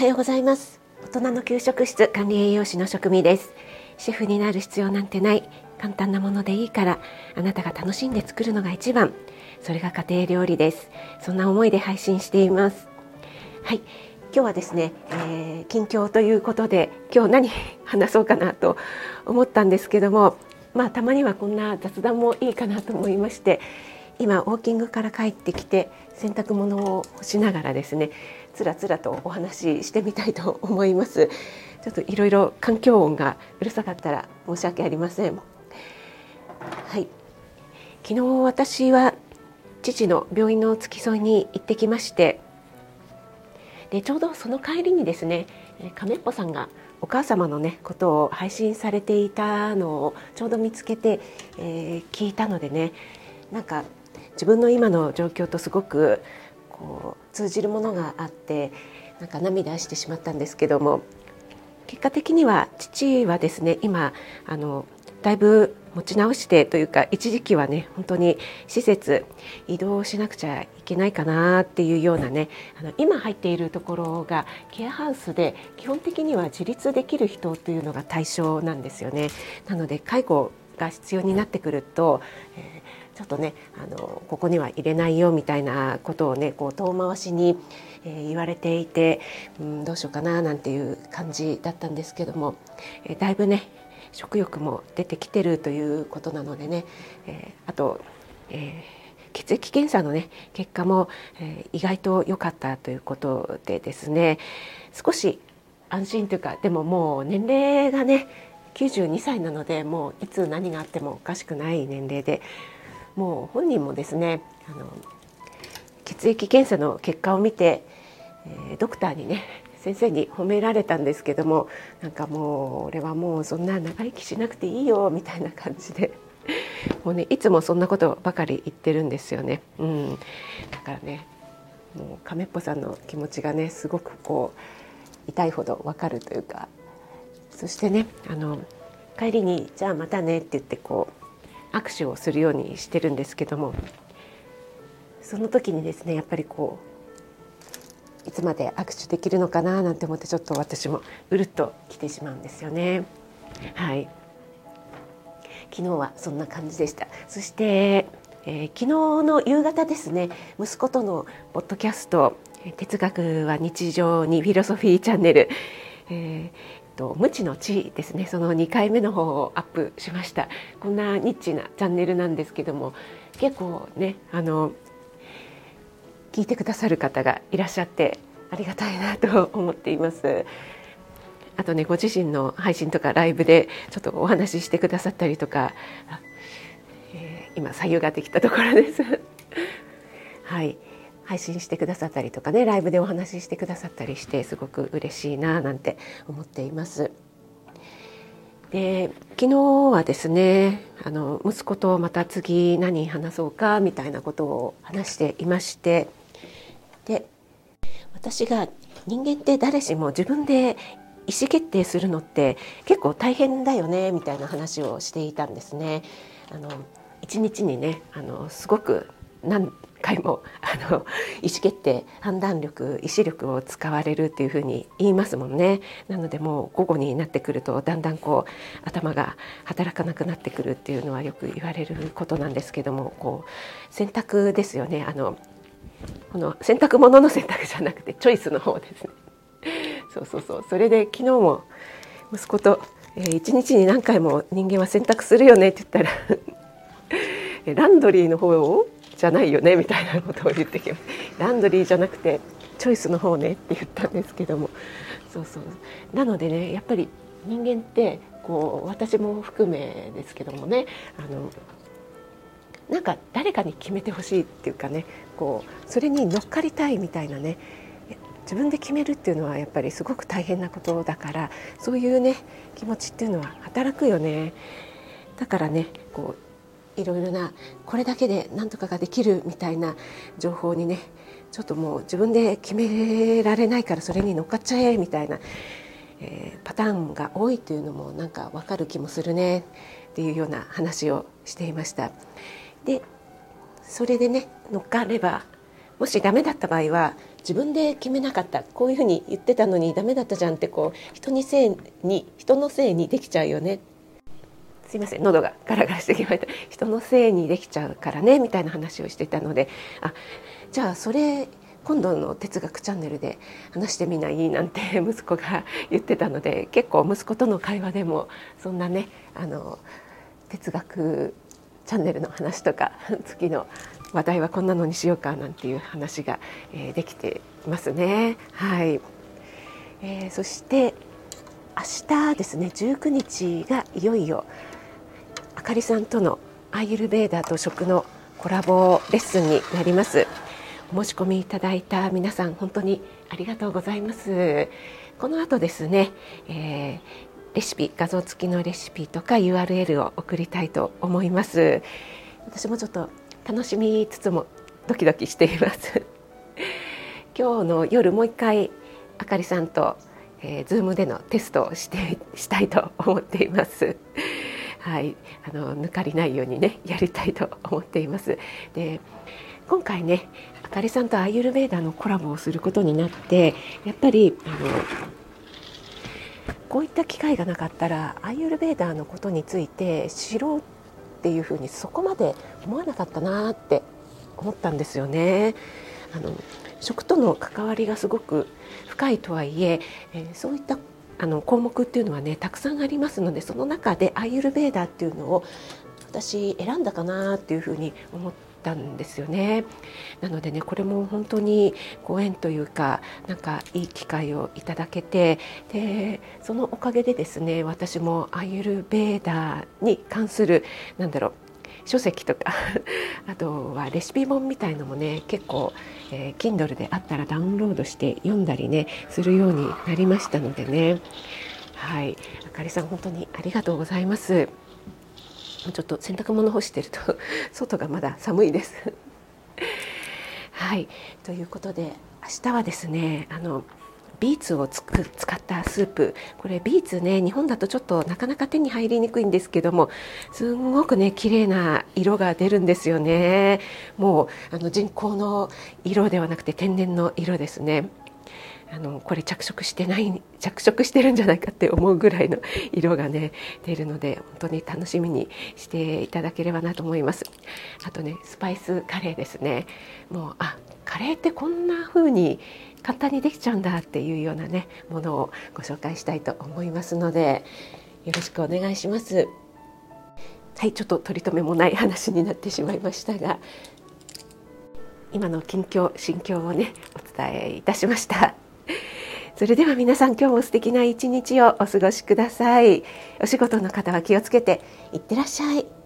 はようございます。大人の給食室管理栄養士の職味です。シェフになる必要なんてない簡単なものでいいからあなたが楽しんで作るのが一番。それが家庭料理です。そんな思いで配信しています。はい。今日はですね、えー、近況ということで今日何話そうかなと思ったんですけどもまあたまにはこんな雑談もいいかなと思いまして今ウォーキングから帰ってきて洗濯物を干しながらですねつらつらとお話ししてみたいと思います。ちょっといろいろ環境音がうるさかったら申し訳ありません。はい。昨日私は父の病院の付き添いに行ってきましてでちょうどその帰りにですね亀っぽさんがお母様のねことを配信されていたのをちょうど見つけて、えー、聞いたのでねなんか自分の今の状況とすごくこう通じるものがあってなんか涙してしまったんですけども結果的には父はですね今あのだいぶ持ち直してというか一時期はね本当に施設移動しなくちゃいけないかなっていうようなねあの今入っているところがケアハウスで基本的には自立できる人というのが対象なんですよね。なので介護が必要になってくると、えー、ちょっとねあのここには入れないよみたいなことをねこう遠回しに、えー、言われていて、うん、どうしようかななんていう感じだったんですけども、えー、だいぶね食欲も出てきてるということなのでね、えー、あと、えー、血液検査のね結果も、えー、意外と良かったということでですね少し安心というかでももう年齢がね92歳なのでもういつ何があってもおかしくない年齢でもう本人もですねあの血液検査の結果を見て、えー、ドクターにね 先生に褒められたんですけどもなんかもう俺はもうそんな長生きしなくていいよみたいな感じで もうねいつもそんなことばかり言ってるんですよね。うん、だからねもう亀っぽさんの気持ちがねすごくこう痛いほどわかるというかそしてねあの帰りに「じゃあまたね」って言ってこう握手をするようにしてるんですけどもその時にですねやっぱりこういつまで握手できるのかななんて思ってちょっと私もうるっと来てしまうんですよね。はい昨日はそんな感じでしたそして、えー、昨日の夕方ですね息子とのポッドキャスト「哲学は日常にフィロソフィーチャンネル」えーと無知の知ですねその2回目の方をアップしましたこんなニッチなチャンネルなんですけども結構ねあの聞いてくださる方がいらっしゃってありがたいなと思っています。あとねご自身の配信とかライブでちょっとお話ししてくださったりとか、えー、今左右ができたところです。はい配信してくださったりとかねライブでお話ししてくださったりしてすごく嬉しいななんて思っています。で昨日はですねあの息子とまた次何話そうかみたいなことを話していましてで私が人間って誰しも自分で意思決定するのって結構大変だよねみたいな話をしていたんですね。あの一日にねあのすごく何回もあの意思決定判断力意志力を使われるっていうふうに言いますもんね。なのでもう午後になってくるとだんだんこう頭が働かなくなってくるっていうのはよく言われることなんですけどもこう選択ですよね。あのこの洗濯物の選択じゃなくてチョイスの方ですね。そうそうそう。それで昨日も息子と、えー、1日に何回も人間は洗濯するよねって言ったらランドリーの方をじゃないよねみたいなことを言ってきます。ランドリーじゃなくてチョイスの方ねって言ったんですけども。そうそう。なのでねやっぱり人間ってこう私も含めですけどもねあのなんか誰かに決めてほしいっていうかねこうそれに乗っかりたいみたいなね自分で決めるっていうのはやっぱりすごく大変なことだからそういうね気持ちっていうのは働くよね。だからねこういろいろなこれだけで何とかができるみたいな情報にねちょっともう自分で決められないからそれに乗っかっちゃえみたいな、えー、パターンが多いというのもなんかわかる気もするねっていうような話をしていました。でそれでね乗っかればもしダメだった場合は自分で決めなかったこういうふうに言ってたのにダメだったじゃんってこう人にせいに人のせいにできちゃうよねっすいません喉がガラガラしてきました。人のせいにできちゃうからねみたいな話をしてたのであじゃあそれ今度の哲学チャンネルで話してみない？なんて 息子が言ってたので結構息子との会話でもそんなねあの哲学チャンネルの話とか 次の話題はこんなのにしようかなんていう話が、えー、できてますね。はい、えー、そして明日ですね19日がいよいよかりさんとのアイユルベーダーと食のコラボレッスンになります。お申し込みいただいた皆さん本当にありがとうございます。この後ですね、えー、レシピ画像付きのレシピとか URL を送りたいと思います私もちょっと楽しみつつもドキドキしています今日の夜もう一回あかりさんと、えー、ズームでのテストをしてしたいと思っていますはい、あの抜かりないようにねやりたいと思っていますで今回ねあかりさんとアイユルベーダーのコラボをすることになってやっぱりあのこういった機会がなかったらアイユルベーダーのことについて知ろうっていうふうにそこまで思わなかったなって思ったんですよね。あの食との関わりがすごく深いとはいええー、そういったあの項目っていうのはねたくさんありますのでその中でアイユルベーダーっていうのを私選んだかなっていうふうに思ったんですよね。なのでねこれも本当にご縁というかなんかいい機会をいただけてでそのおかげでですね私もアユルベーダーに関するなんだろう書籍とか あとはレシピ本みたいのもね結構、えー、Kindle であったらダウンロードして読んだりねするようになりましたのでね。はい。あかりさん本当にありがとうございます。ちょっと洗濯物干してると 外がまだ寒いです。はい。ということで明日はですねあのビーツをつく使ったスープ。これビーツね日本だとちょっとなかなか手に入りにくいんですけどもすんごくね綺麗な色が出るんですよね。もうあの人工の色ではなくて天然の色ですね。あのこれ着色してない着色してるんじゃないかって思うぐらいの色がね出るので本当に楽しみにしていただければなと思います。あとねスパイスカレーですね。もうあカレーってこんな風に簡単にできちゃうんだっていうようなねものをご紹介したいと思いますのでよろしくお願いします。はいちょっと取り留めもない話になってしまいましたが今の近況心境をねお伝えいたしました。それでは皆さん今日も素敵な一日をお過ごしください。お仕事の方は気をつけていってらっしゃい。